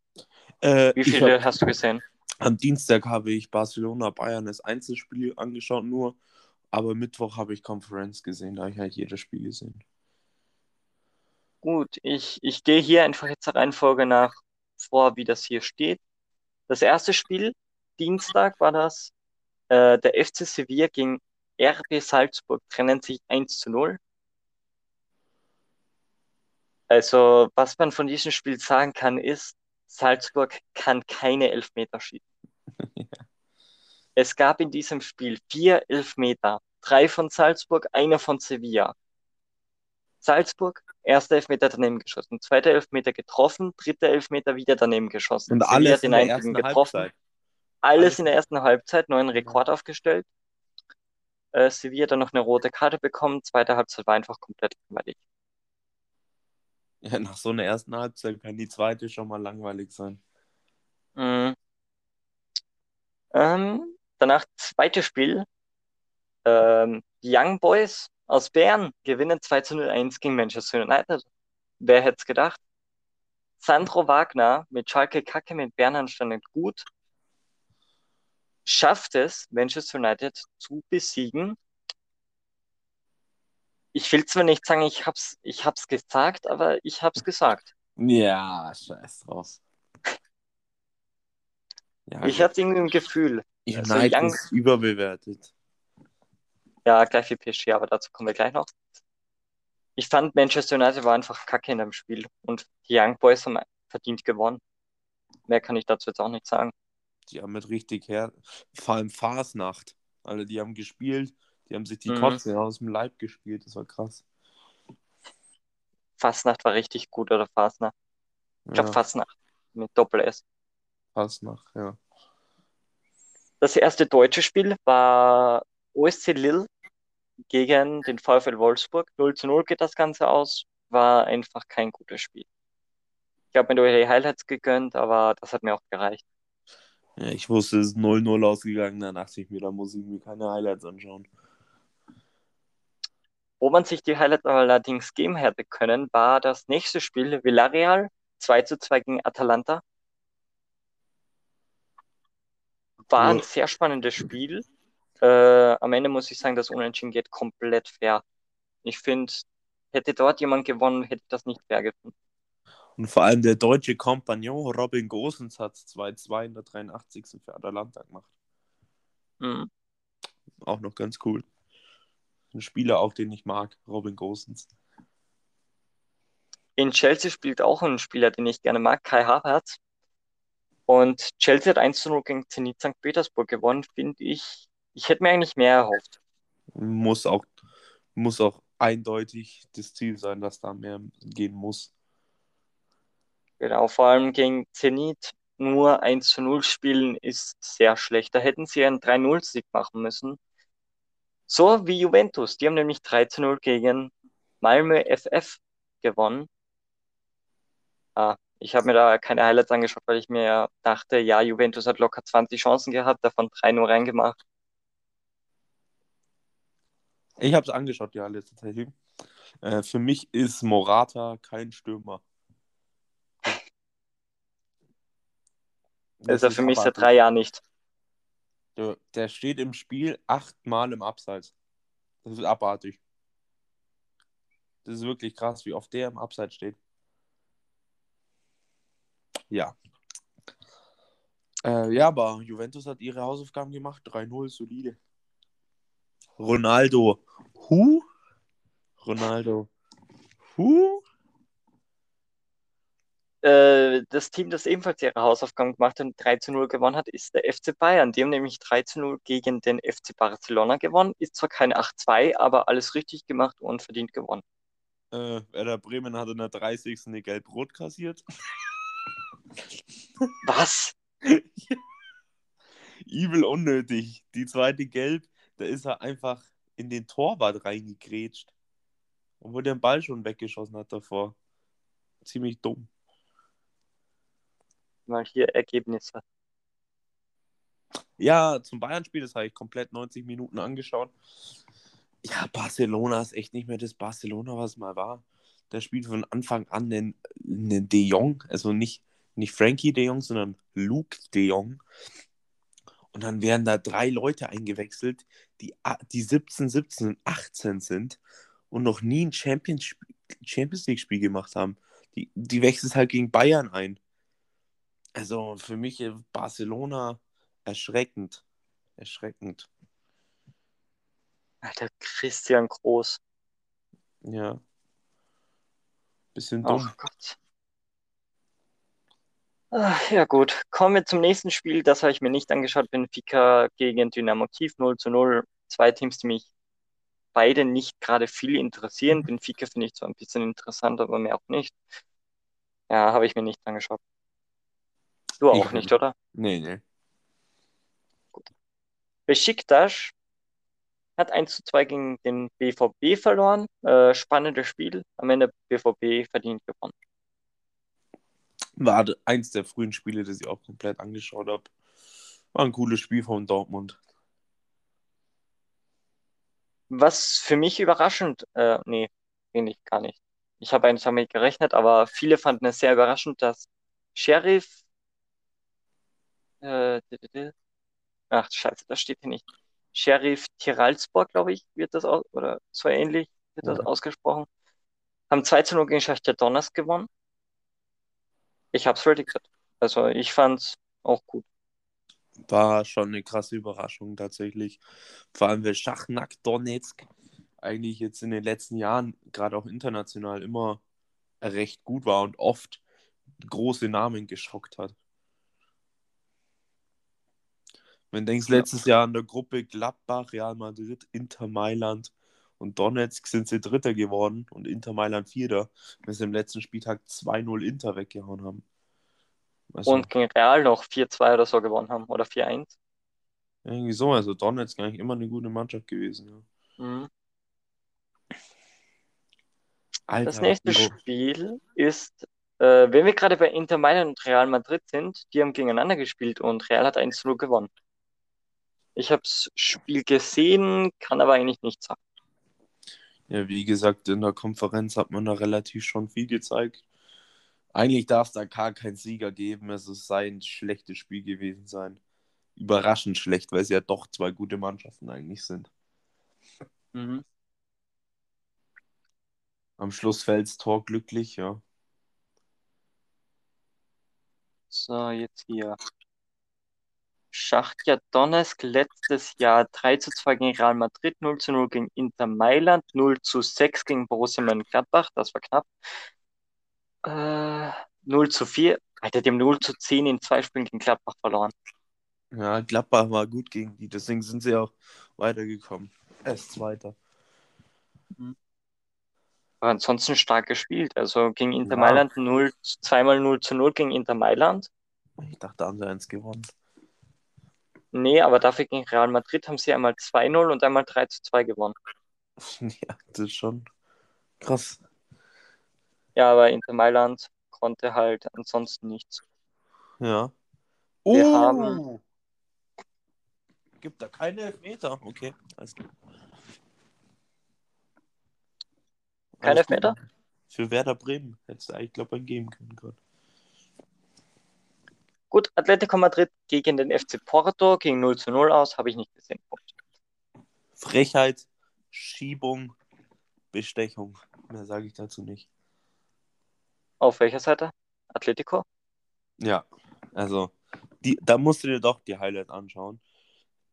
Äh, wie viele hab, hast du gesehen? am Dienstag habe ich Barcelona Bayern das Einzelspiel angeschaut nur, aber Mittwoch habe ich Konferenz gesehen, da habe ich halt jedes Spiel gesehen. Gut, ich, ich gehe hier einfach jetzt der Reihenfolge nach vor, wie das hier steht. Das erste Spiel, Dienstag war das, äh, der FC Sevilla gegen RB Salzburg trennen sich 1 zu 0. Also, was man von diesem Spiel sagen kann, ist, Salzburg kann keine Elfmeter schießen. (laughs) Es gab in diesem Spiel vier Elfmeter, drei von Salzburg, einer von Sevilla. Salzburg, erster Elfmeter daneben geschossen, zweiter Elfmeter getroffen, dritter Elfmeter wieder daneben geschossen. Und Sevilla alles hat in den der ersten getroffen. Halbzeit. Alles Alles- in der ersten Halbzeit, neuen Rekord aufgestellt. Äh, Sevilla dann noch eine rote Karte bekommen. Zweite Halbzeit war einfach komplett langweilig. Ja, nach so einer ersten Halbzeit kann die zweite schon mal langweilig sein. Mhm. Ähm, danach zweites Spiel. Ähm, die Young Boys aus Bern gewinnen 2 zu 0 1 gegen Manchester United. Wer hätte es gedacht? Sandro Wagner mit Schalke Kacke mit Bern anständig gut. Schafft es, Manchester United zu besiegen. Ich will zwar nicht sagen, ich hab's, ich hab's gesagt, aber ich hab's gesagt. Ja, scheiß drauf. Ja, Ich gut. hatte irgendwie ein Gefühl. also United Young- ist überbewertet. Ja, gleich wie PSG, aber dazu kommen wir gleich noch. Ich fand, Manchester United war einfach kacke in dem Spiel und die Young Boys haben verdient gewonnen. Mehr kann ich dazu jetzt auch nicht sagen. Die haben mit richtig her. Vor allem Fasnacht. Alle, die haben gespielt, die haben sich die Mhm. Kotze aus dem Leib gespielt. Das war krass. Fastnacht war richtig gut oder Fastnacht. Ich glaube Ja, Fastnacht mit Doppel S. Fasnacht, ja. Das erste deutsche Spiel war OSC Lille gegen den VfL Wolfsburg. 0 zu 0 geht das Ganze aus. War einfach kein gutes Spiel. Ich habe mir die Highlights gegönnt, aber das hat mir auch gereicht. ja. Ich wusste, es ist 0-0 ausgegangen. Da dachte ich mir, da muss ich mir keine Highlights anschauen. Wo man sich die Highlights allerdings geben hätte können, war das nächste Spiel Villarreal 2 zu 2 gegen Atalanta. War ein sehr spannendes Spiel. Äh, am Ende muss ich sagen, das Unentschieden geht komplett fair. Ich finde, hätte dort jemand gewonnen, hätte ich das nicht fair gefunden. Und vor allem der deutsche Kompagnon Robin Gosens hat 2-2 in der 83. für Atalanta gemacht. Mhm. Auch noch ganz cool. Ein Spieler auch, den ich mag, Robin Gosens. In Chelsea spielt auch ein Spieler, den ich gerne mag, Kai Havertz. Und Chelsea hat 1 zu 0 gegen Zenit St. Petersburg gewonnen, finde ich. Ich hätte mir eigentlich mehr erhofft. Muss auch, muss auch eindeutig das Ziel sein, dass da mehr gehen muss. Genau, vor allem gegen Zenit nur 1 zu 0 spielen ist sehr schlecht. Da hätten sie einen 3-0-Sieg machen müssen. So wie Juventus. Die haben nämlich 3 zu 0 gegen Malmö FF gewonnen. Ah, ich habe mir da keine Highlights angeschaut, weil ich mir dachte, ja, Juventus hat locker 20 Chancen gehabt, davon 3 nur reingemacht. Ich habe es angeschaut, ja, letzte Zeit. Äh, für mich ist Morata kein Stürmer. Das Also für mich seit drei Jahren nicht. Der, der steht im Spiel achtmal im Abseits. Das ist abartig. Das ist wirklich krass, wie oft der im Abseits steht. Ja. Äh, ja, aber Juventus hat ihre Hausaufgaben gemacht. 3-0, solide. Ronaldo. Hu? Ronaldo. Hu? Äh, das Team, das ebenfalls ihre Hausaufgaben gemacht hat und 3 zu 0 gewonnen hat, ist der FC Bayern. Die haben nämlich 3 zu 0 gegen den FC Barcelona gewonnen. Ist zwar keine 8-2, aber alles richtig gemacht und verdient gewonnen. Äh, Werder Bremen hat in der 30. eine Gelb-Rot kassiert. (laughs) Was? (laughs) Übel unnötig. Die zweite Gelb, da ist er einfach in den Torwart reingegrätscht. Obwohl der den Ball schon weggeschossen hat davor. Ziemlich dumm. Mal hier Ergebnisse. Ja, zum Bayern-Spiel, das habe ich komplett 90 Minuten angeschaut. Ja, Barcelona ist echt nicht mehr das Barcelona, was mal war. Der spielt von Anfang an einen, einen De Jong, also nicht, nicht Frankie De Jong, sondern Luke De Jong. Und dann werden da drei Leute eingewechselt, die, die 17, 17 und 18 sind und noch nie ein Champions, Champions League-Spiel gemacht haben. Die, die wechseln halt gegen Bayern ein. Also für mich Barcelona erschreckend. Erschreckend. Alter, Christian Groß. Ja. Bisschen dumm. Oh Gott. Ach, ja gut, kommen wir zum nächsten Spiel. Das habe ich mir nicht angeschaut. Benfica gegen Dynamo Kiew 0 zu 0. Zwei Teams, die mich beide nicht gerade viel interessieren. Benfica finde ich zwar ein bisschen interessant, aber mehr auch nicht. Ja, habe ich mir nicht angeschaut. Du auch Ich- nicht, oder? Nee, nee. Besiktas hat 1 zu 2 gegen den BVB verloren. Äh, spannendes Spiel. Am Ende BVB verdient gewonnen. War eins der frühen Spiele, das ich auch komplett angeschaut habe. War ein cooles Spiel von Dortmund. Was für mich überraschend, äh, nee, wenig gar nicht. Ich habe eigentlich damit gerechnet, aber viele fanden es sehr überraschend, dass Sheriff, äh, ach scheiße, das steht hier nicht. Sheriff Tiraspol, glaube ich, wird das aus, oder so ähnlich wird das Ja. ausgesprochen. Haben 2 zu 0 gegen Schachter Donnerst gewonnen. Ich habe es predicted. Also ich fand es auch gut. War schon eine krasse Überraschung tatsächlich. Vor allem, weil Schachnack Donetsk eigentlich jetzt in den letzten Jahren, gerade auch international, immer recht gut war und oft große Namen geschockt hat. Wenn du denkst, letztes Jahr in der Gruppe Gladbach, Real Madrid, Inter Mailand und Donetsk sind sie Dritter geworden und Inter Mailand Vierter, wenn sie im letzten Spieltag 2-0 Inter weggehauen haben. Also, Und gegen Real noch 4-2 oder so gewonnen haben. Oder 4-1. irgendwie so, also Donetsk eigentlich immer eine gute Mannschaft gewesen. Ja. Mhm. Alter, Das nächste Bro. Spiel ist, äh, wenn wir gerade bei Inter Mailand und Real Madrid sind, die haben gegeneinander gespielt und Real hat 1 zu 0 gewonnen. Ich habe das Spiel gesehen, kann aber eigentlich nichts sagen. Ja, wie gesagt, in der Konferenz hat man da relativ schon viel gezeigt. Eigentlich darf es da gar keinen Sieger geben. Es sei ein schlechtes Spiel gewesen sein. Überraschend schlecht, weil es ja doch zwei gute Mannschaften eigentlich sind. Mhm. Am Schluss fällt's Tor glücklich, ja. So, jetzt hier. Schachtja Donetsk letztes Jahr 3 zu 2 gegen Real Madrid, 0 zu 0 gegen Inter Mailand, 0 zu 6 gegen Borussia Mönchengladbach, das war knapp. Äh, 0 zu 4, Alter, dem 0 zu 10 in zwei Spielen gegen Gladbach verloren. Ja, Gladbach war gut gegen die, deswegen sind sie auch weitergekommen. Erst Zweiter. Aber ansonsten stark gespielt. Also gegen Inter Ja. Mailand 0, zweimal 0 zu 0 gegen Inter Mailand. Ich dachte, da haben sie eins gewonnen. Nee, aber dafür gegen Real Madrid haben sie einmal 2-0 und einmal 3 zu 2 gewonnen. (laughs) ja, das ist schon krass. Ja, aber Inter Mailand konnte halt ansonsten nichts. Ja. Wir Oh! haben- Gibt da keine Elfmeter? Okay, alles klar. Keine. Elfmeter? Für Werder Bremen hättest du eigentlich, glaube ich, geben können gerade. Gut, Atletico Madrid gegen den FC Porto ging 0 zu 0 aus, habe ich nicht gesehen. Frechheit, Schiebung, Bestechung. Mehr sage ich dazu nicht. Auf welcher Seite? Atletico? Ja, also, die, da musst du dir doch die Highlights anschauen.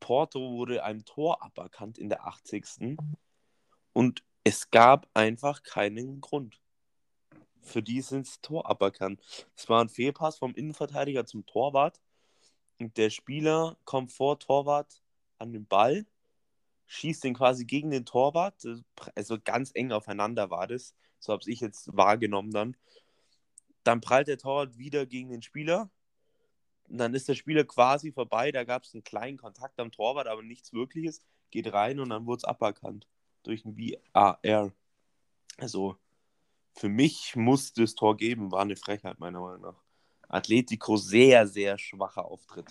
Porto wurde ein Tor aberkannt in der 80. Und es gab einfach keinen Grund. Für die sind es Tor aberkannt. Es war ein Fehlpass vom Innenverteidiger zum Torwart. Und der Spieler kommt vor Torwart an den Ball, schießt den quasi gegen den Torwart. Also ganz eng aufeinander war das. So habe ich jetzt wahrgenommen dann. Dann prallt der Torwart wieder gegen den Spieler. Und dann ist der Spieler quasi vorbei. Da gab es einen kleinen Kontakt am Torwart, aber nichts Wirkliches. Geht rein und dann wurde es aberkannt. Durch ein VAR. Also für mich muss das Tor geben. War eine Frechheit, meiner Meinung nach. Atletico sehr, sehr schwacher Auftritt.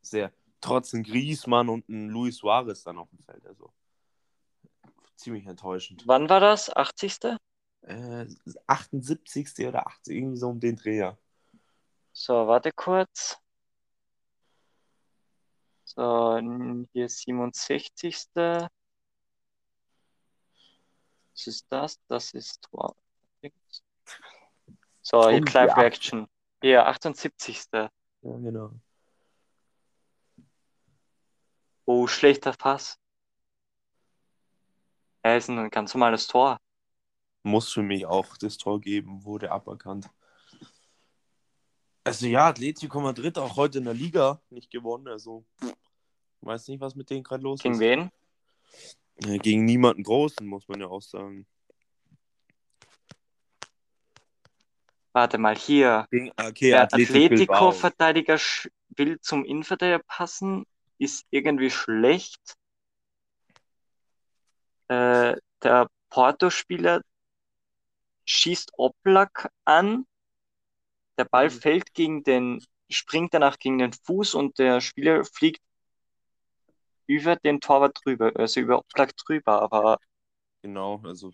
Sehr. Trotz ein Griezmann und ein Luis Suarez dann auf dem Feld. Also ziemlich enttäuschend. Wann war das? 80. Äh, 78. oder 80. Irgendwie so um den Dreher. So, warte kurz. So, hier 67. Was ist das? Das ist Tor. So, hier Und Live Reaction. Hier, 78. Ja, genau. Oh, schlechter Pass. Er ist ein ganz normales Tor. Muss für mich auch das Tor geben, wurde aberkannt. Also ja, Atletico Madrid auch heute in der Liga nicht gewonnen. Also weiß nicht, was mit denen gerade los Gegen ist. wen? Ja, gegen niemanden Großen, muss man ja auch sagen. Warte mal, hier. Gegen, okay, Der. Atletico-Verteidiger will zum Innenverteidiger passen, ist irgendwie schlecht. Äh, der Porto-Spieler schießt Oblak an. Der Ball Mhm. fällt gegen den, springt danach gegen den Fuß und der Spieler fliegt über den Torwart drüber, also über Oblak drüber. Aber Genau, also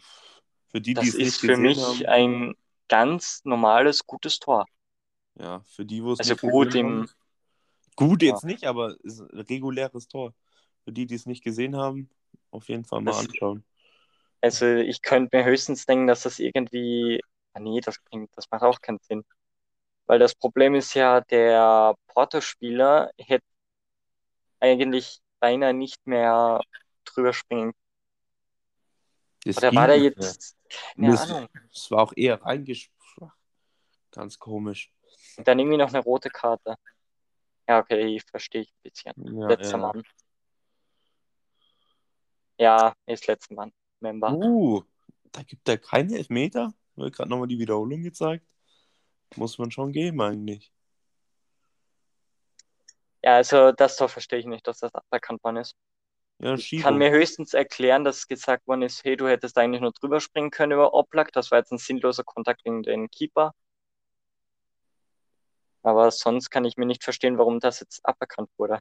für die, die das es ist nicht für gesehen mich haben. ein ganz normales, gutes Tor. Ja, für die, wo es Also nicht gut gesehen im. Gut Ja. jetzt nicht, aber ist ein reguläres Tor. Für die, die es nicht gesehen haben, auf jeden Fall mal Das- anschauen. Also ich könnte mir höchstens denken, dass das irgendwie. Ah nee, das klingt, das macht auch keinen Sinn. Weil das Problem ist ja, der Porto-Spieler hätte eigentlich beinahe nicht mehr drüber springen. Das Oder war der jetzt? Keine. Es war auch eher reingeschwach. Ganz komisch. Und dann irgendwie noch eine rote Karte. Ja, okay, verstehe ich ein bisschen. Ja, Letzter ja. Mann. Ja, ist letzter Mann. Member. Uh, da gibt er keine Elfmeter. Wird gerade nochmal die Wiederholung gezeigt. Muss man schon geben eigentlich. Ja, also das Tor verstehe ich nicht, dass das aberkannt worden ist. Ja, Ich kann mir höchstens erklären, dass gesagt worden ist, hey, du hättest eigentlich nur drüber springen können über Oblak. Das war jetzt ein sinnloser Kontakt gegen den Keeper. Aber sonst kann ich mir nicht verstehen, warum das jetzt aberkannt wurde.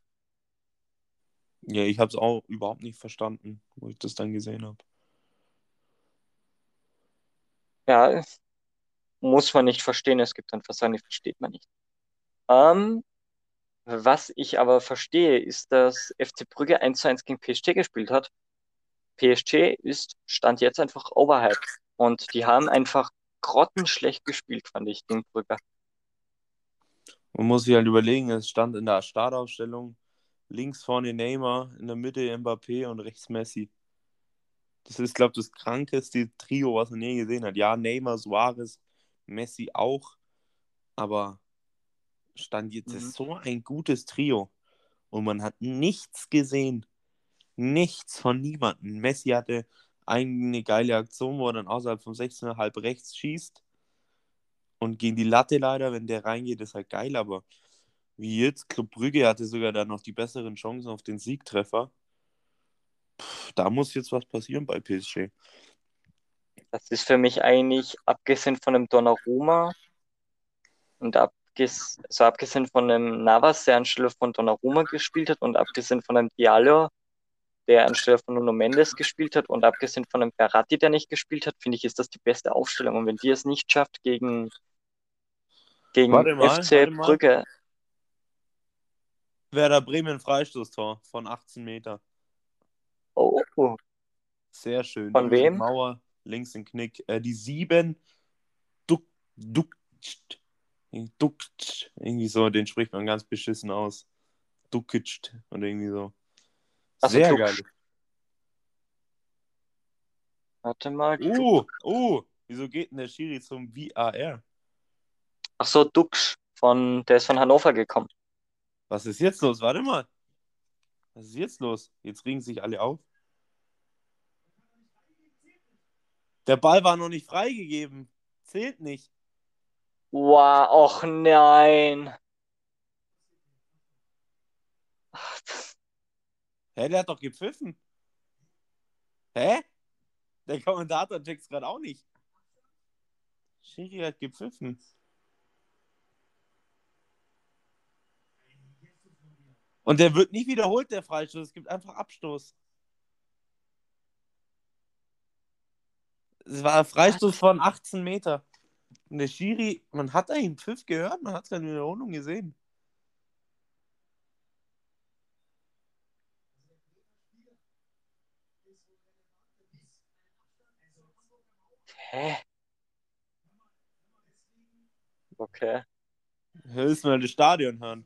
Ja, ich habe es auch überhaupt nicht verstanden, wo ich das dann gesehen habe. Ja, muss man nicht verstehen. Es gibt einfach Sachen, die versteht man nicht. Ähm, was ich aber verstehe, ist, dass FC Brügge 1 zu 1 gegen PSG gespielt hat. PSG ist, stand jetzt einfach overhyped. Und die haben einfach grottenschlecht gespielt, fand ich, gegen Brügge. Man muss sich halt überlegen, es stand in der Startaufstellung links vorne Neymar, in der Mitte Mbappé und rechts Messi. Das ist, glaube ich, das krankeste Trio, was man je gesehen hat. Ja, Neymar, Suarez, Messi auch, aber stand jetzt Mhm. so ein gutes Trio und man hat nichts gesehen. Nichts von niemandem. Messi hatte eine geile Aktion, wo er dann außerhalb vom 16er halb rechts schießt. Und gegen die Latte leider, wenn der reingeht, ist halt geil, aber wie jetzt, Club Brügge hatte sogar dann noch die besseren Chancen auf den Siegtreffer. Pff, da muss jetzt was passieren bei PSG. Das ist für mich eigentlich, abgesehen von dem Donnarumma und abges also abgesehen von dem Navas, der anstelle von Donnarumma gespielt hat und abgesehen von dem Diallo, der anstelle von Nuno Mendes gespielt hat und abgesehen von dem Verratti, der nicht gespielt hat, finde ich, ist das die beste Aufstellung. Und wenn die es nicht schafft gegen, gegen Warte mal, FC. Brügge, Werder Bremen Freistoßtor von 18 Meter. oh, Sehr schön. Von wem? Mauer, links im Knick. Äh, die 7 Duck, Duck, Duck, irgendwie so, den spricht man ganz beschissen aus. Duckitscht oder irgendwie so. Also Sehr Duxch. geil. Warte mal. Oh, oh, wieso geht denn der Schiri zum VAR? Ach so, Duxch. Von, der ist von Hannover gekommen. Was ist jetzt los? Warte mal. Was ist jetzt los? Jetzt regen sich alle auf. Der Ball war noch nicht freigegeben. Zählt nicht. Wow, och nein. Ach, Hä, der hat doch gepfiffen. Hä? Der Kommentator checkt's gerade auch nicht. Schiri hat gepfiffen. Und der wird nicht wiederholt, der Freistoß. Es gibt einfach Abstoß. Es war ein Freistoß von 18 Meter. Und der Schiri, man hat einen Pfiff gehört, man hat es in der Wiederholung gesehen. Hä? Okay. Höchst mal das Stadion hören.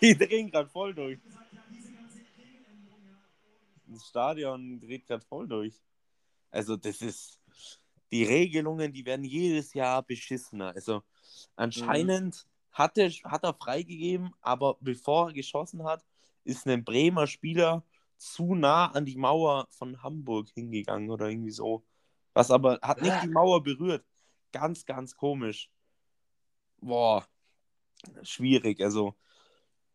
Die drehen gerade voll durch. Das Stadion dreht gerade voll durch. Also, das ist. Die Regelungen, die werden jedes Jahr beschissener. Also, anscheinend hat, er, hat er freigegeben, aber bevor er geschossen hat, ist ein Bremer Spieler zu nah an die Mauer von Hamburg hingegangen oder irgendwie so. Was aber hat nicht die Mauer berührt. Ganz, ganz komisch. Boah, schwierig. Also,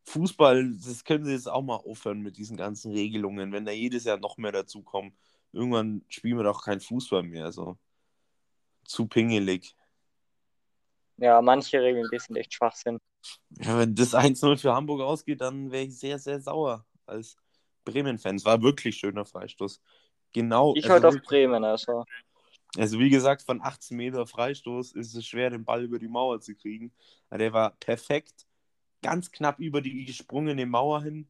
Fußball, das können sie jetzt auch mal aufhören mit diesen ganzen Regelungen, wenn da jedes Jahr noch mehr dazukommen. Irgendwann spielen wir doch kein Fußball mehr. Also, zu pingelig. Ja, manche Regeln, die sind echt Schwachsinn. Ja, wenn das 1-0 für Hamburg ausgeht, dann wäre ich sehr, sehr sauer als Bremen-Fan. Es war wirklich schöner Freistoß. Genau. Ich also halt auf Bremen, also. Also wie gesagt, von 18 Meter Freistoß ist es schwer, den Ball über die Mauer zu kriegen. Aber Der war perfekt, ganz knapp über die gesprungene Mauer hin.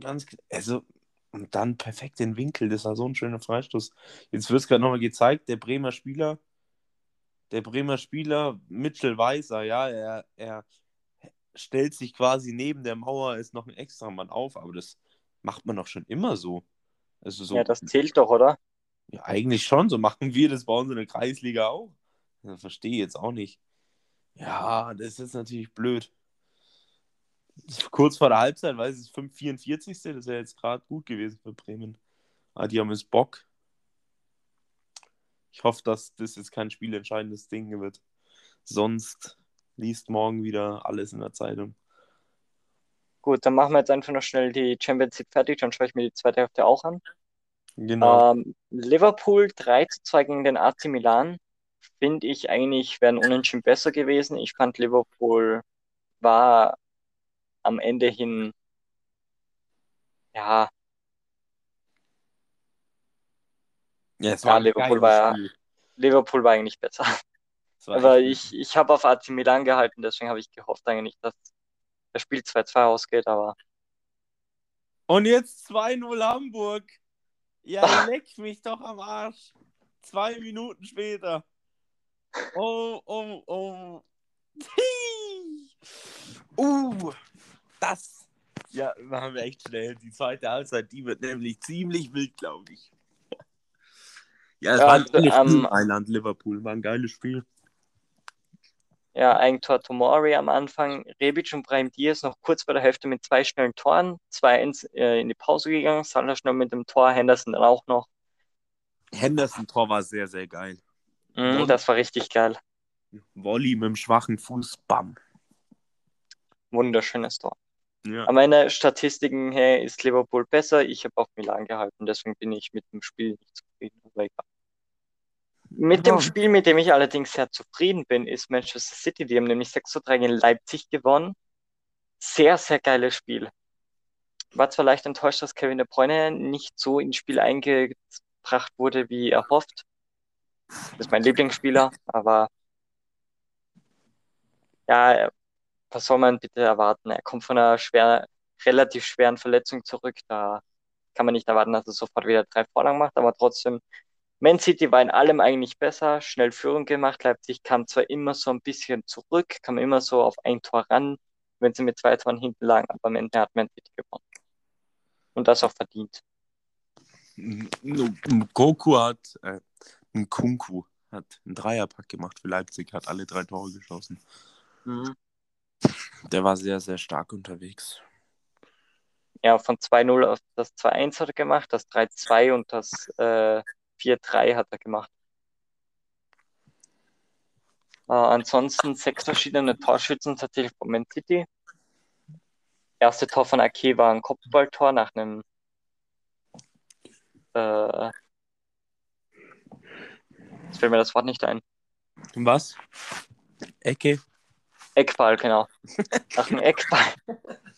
Ganz, also, und dann perfekt den Winkel. Das war so ein schöner Freistoß. Jetzt wird es gerade nochmal gezeigt, der Bremer Spieler, der Bremer Spieler, Mitchell Weiser, ja, er, er stellt sich quasi neben der Mauer, ist noch ein extra Mann auf, aber das macht man doch schon immer so. Also so Ja, das zählt doch, oder? ja, eigentlich schon. So machen wir das bei uns in der Kreisliga auch. Das verstehe ich jetzt auch nicht. Ja, das ist natürlich blöd. Kurz vor der Halbzeit, weil es ist 544. Das wäre jetzt gerade gut gewesen für Bremen. Aber die haben jetzt Bock. Ich hoffe, dass das jetzt kein spielentscheidendes Ding wird. Sonst liest morgen wieder alles in der Zeitung. Gut, dann machen wir jetzt einfach noch schnell die Champions League fertig, dann schaue ich mir die zweite Hälfte auch an. Genau. Ähm, Liverpool 3 zu 2 gegen den AC Milan. Finde ich eigentlich, wären Unentschieden besser gewesen. Ich fand Liverpool war am Ende hin, ja, ja, es ein Liverpool war. Liverpool war eigentlich besser. Es war Aber ich, ich habe auf AC Milan gehalten, deswegen habe ich gehofft eigentlich, dass das Spiel 2-2 ausgeht, aber Und jetzt 2-0 Hamburg. Ja, (laughs) leck mich doch am Arsch. Zwei Minuten später. Oh, oh, oh. uh, das. Ja, machen wir echt schnell. Die zweite Halbzeit, die wird nämlich ziemlich wild, glaube ich. Ja, es Ja, war ein geiles Spiel, ähm, Mailand, Liverpool. War ein geiles Spiel. Ja, Eigentor Tomori am Anfang. Rebic und Brahim Diaz noch kurz vor der Hälfte mit zwei schnellen Toren. 2-1 äh, in die Pause gegangen. Salah schnell mit dem Tor, Henderson dann auch noch. Henderson-Tor war sehr, sehr geil. Und- das war richtig geil. Volley mit dem schwachen Fuß, bam. Wunderschönes Tor. Ja. An meiner Statistiken her ist Liverpool besser. Ich habe auf Milan gehalten, deswegen bin ich mit dem Spiel nicht zufrieden. Mit dem Ja. Spiel, mit dem ich allerdings sehr zufrieden bin, ist Manchester City. Die haben nämlich 6 zu 3 gegen Leipzig gewonnen. Sehr, sehr geiles Spiel. War zwar leicht enttäuscht, dass Kevin De Bruyne nicht so ins Spiel eingebracht wurde, wie erhofft. Das ist mein Lieblingsspieler, aber ja, was soll man bitte erwarten? Er kommt von einer schwer, relativ schweren Verletzung zurück. Da kann man nicht erwarten, dass er sofort wieder drei Vorlagen macht, aber trotzdem Man City war in allem eigentlich besser, schnell Führung gemacht. Leipzig kam zwar immer so ein bisschen zurück, kam immer so auf ein Tor ran, wenn sie mit zwei Toren hinten lagen, aber am Ende hat Man City gewonnen. Und das auch verdient. Goku hat, äh, ein Kunku hat einen Dreierpack gemacht für Leipzig, hat alle drei Tore geschossen. Mhm. Der war sehr, sehr stark unterwegs. Ja, von 2-0 auf das 2-1 hat er gemacht, das 3-2 und das äh, 4-3 hat er gemacht. Äh, ansonsten sechs verschiedene Torschützen tatsächlich von Man City. Erste Tor von Ake war ein Kopfballtor nach einem äh, jetzt fällt mir das Wort nicht ein. Was? Ecke? Eckball, genau. (laughs) Nach einem Eckball.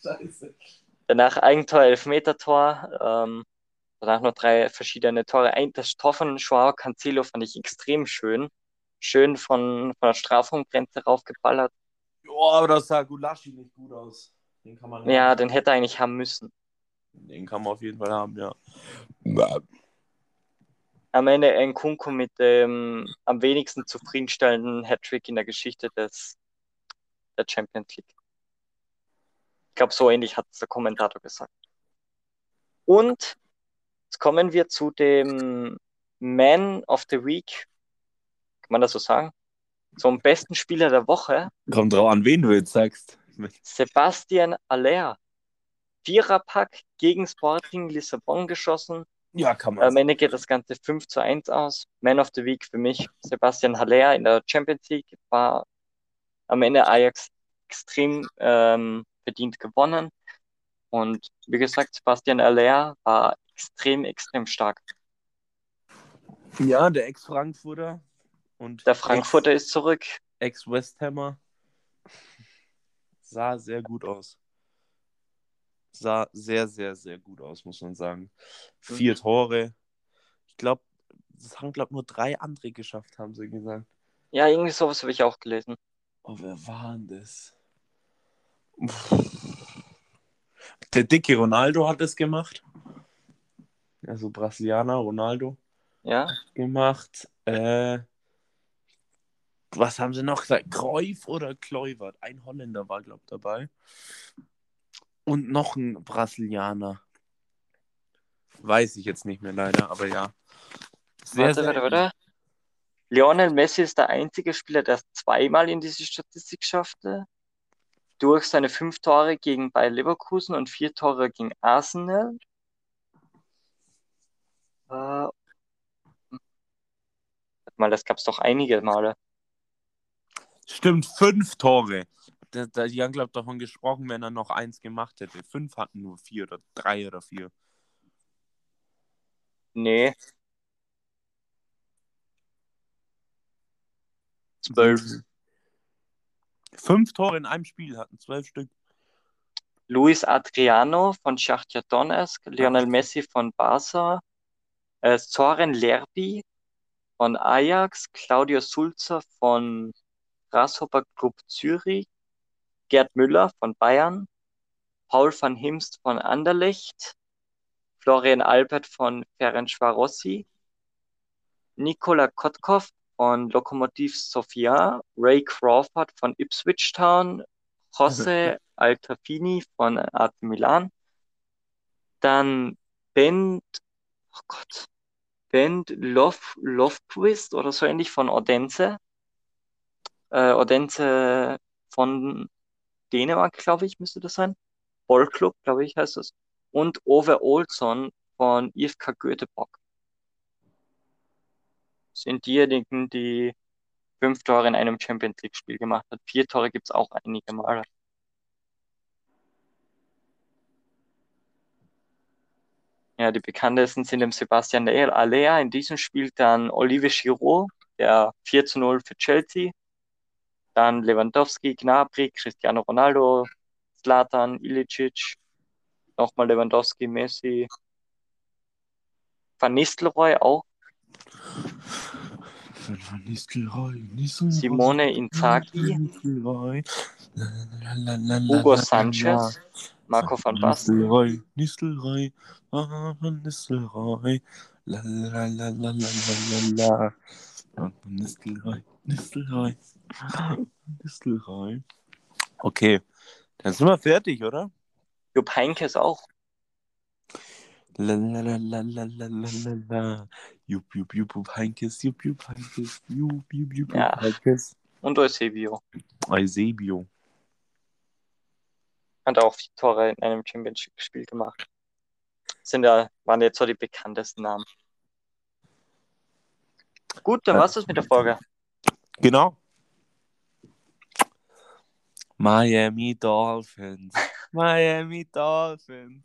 Scheiße. Danach Eigentor, Elfmetertor. Ähm, danach noch drei verschiedene Tore. Ein, das Tor von Joao Cancelo fand ich extrem schön. Schön von, von der Strafraumgrenze raufgeballert. Oh, aber das sah Gulaschi nicht gut aus. Den kann man Ja, den hätte er eigentlich haben müssen. Den kann man auf jeden Fall haben, ja. Am Ende Nkunku mit dem am wenigsten zufriedenstellenden Hattrick in der Geschichte des, der Champions League. Ich glaube, so ähnlich hat es der Kommentator gesagt. Und jetzt kommen wir zu dem Man of the Week. Kann man das so sagen? Zum besten Spieler der Woche. Kommt drauf an, wen du jetzt sagst. Sebastian Aller. Viererpack gegen Sporting Lissabon geschossen. Ja, kann man. Am Ende geht das Ganze 5 zu 1 aus. Man of the Week für mich, Sebastian Haller in der Champions League, war am Ende Ajax extrem ähm, verdient gewonnen. Und wie gesagt, Sebastian Haller war extrem, extrem stark. Ja, der Ex-Frankfurter und Der Frankfurter ist zurück. Ex-Westhammer sah sehr gut aus. Sah sehr, sehr, sehr gut aus, muss man sagen. Vier Mhm. Tore. Ich glaube, das haben, glaube nur drei andere geschafft, haben sie gesagt. Ja, irgendwie sowas habe ich auch gelesen. Oh, wer war denn das? Der dicke Ronaldo hat es gemacht. Also Brasilianer Ronaldo Ja, gemacht. Äh, was haben sie noch gesagt? Cruyff oder Kluivert? Ein Holländer war, glaube ich, dabei. Und noch ein Brasilianer. Weiß ich jetzt nicht mehr leider, aber ja. Sehr, warte, sehr warte, warte. Lionel Messi ist der einzige Spieler, der es zweimal in diese Statistik schaffte. Durch seine fünf Tore gegen Bayer Leverkusen und vier Tore gegen Arsenal. Äh, warte mal, das gab es doch einige Male. Stimmt, fünf Tore. Die haben, glaube ich, davon gesprochen, wenn er noch eins gemacht hätte. Fünf hatten nur vier oder drei oder vier. Nee. Zwölf. Fünf Tore in einem Spiel hatten zwölf Stück. Luis Adriano von Schachtja Donetsk, Lionel Messi von Barca, äh, Soren Lerby von Ajax, Claudio Sulzer von Grasshopper Club Zürich, Gerd Müller von Bayern, Paul van Himst von Anderlecht, Florian Albert von Ferencvarossi, Nikola Kotkov von Lokomotiv Sofia, Ray Crawford von Ipswich Town, José (laughs) Altafini von AC Milan, dann Ben, oh Gott, Ben Lof, Lofquist oder so ähnlich von Odense, äh, Odense von Dänemark, glaube ich, müsste das sein. Ballclub, glaube ich, heißt es. Und Ove Olsson von IFK Göteborg. Sind diejenigen, die fünf Tore in einem Champions League-Spiel gemacht hat. Vier Tore gibt es auch einige Male. Ja, die bekanntesten sind dem Sebastian Aller. In diesem Spiel dann Olivier Giroud, der 4 zu 0 für Chelsea. Dann Lewandowski, Gnabry, Cristiano Ronaldo, Zlatan, Ilicic, nochmal Lewandowski, Messi, Van Nistelrooy auch, Van Nistelrooy, Nistelrooy, Simone Inzaghi, Nistelrooy, Hugo Sanchez, Marco van Basten, Nistelrooy, Nistelrooy, ah, Van Nistelrooy, La la la la la la la la. Nistelrooy, Nistelrooy, (laughs) Distel. Okay, dann sind wir fertig, oder? Jupp Heinkes auch. Lalalalalalala. Jupp, jupp, jupp, jupp, Heinkes, jupp, jupp, Heinkes, jupp, jupp, jupp, ja. Heinkes. Und Eusebio. Eusebio. Hat auch vier Tore in einem Championship-Spiel gemacht. Sind ja, waren jetzt so die bekanntesten Namen. Gut, dann war es das mit der Folge. Genau. Miami Dolphins. Miami Dolphins.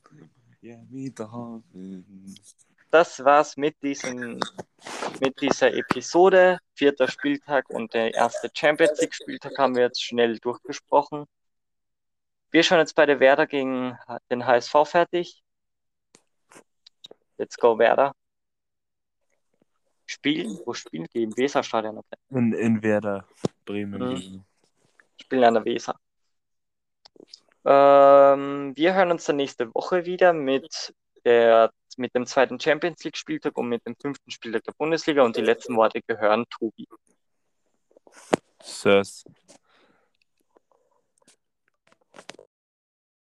Miami Dolphins. Das war's mit diesem, mit dieser Episode. Vierter Spieltag und der erste Champions League Spieltag haben wir jetzt schnell durchgesprochen. Wir schauen jetzt bei der Werder gegen den HSV fertig. Let's go Werder. Spielen? Wo spielen die? Im Weserstadion. Okay. In, in Werder Bremen. Mhm. Spielen an der Weser. Ähm, wir hören uns dann nächste Woche wieder mit, der, mit dem zweiten Champions League Spieltag und mit dem fünften Spieltag der Bundesliga und die letzten Worte gehören Tobi. Sirs.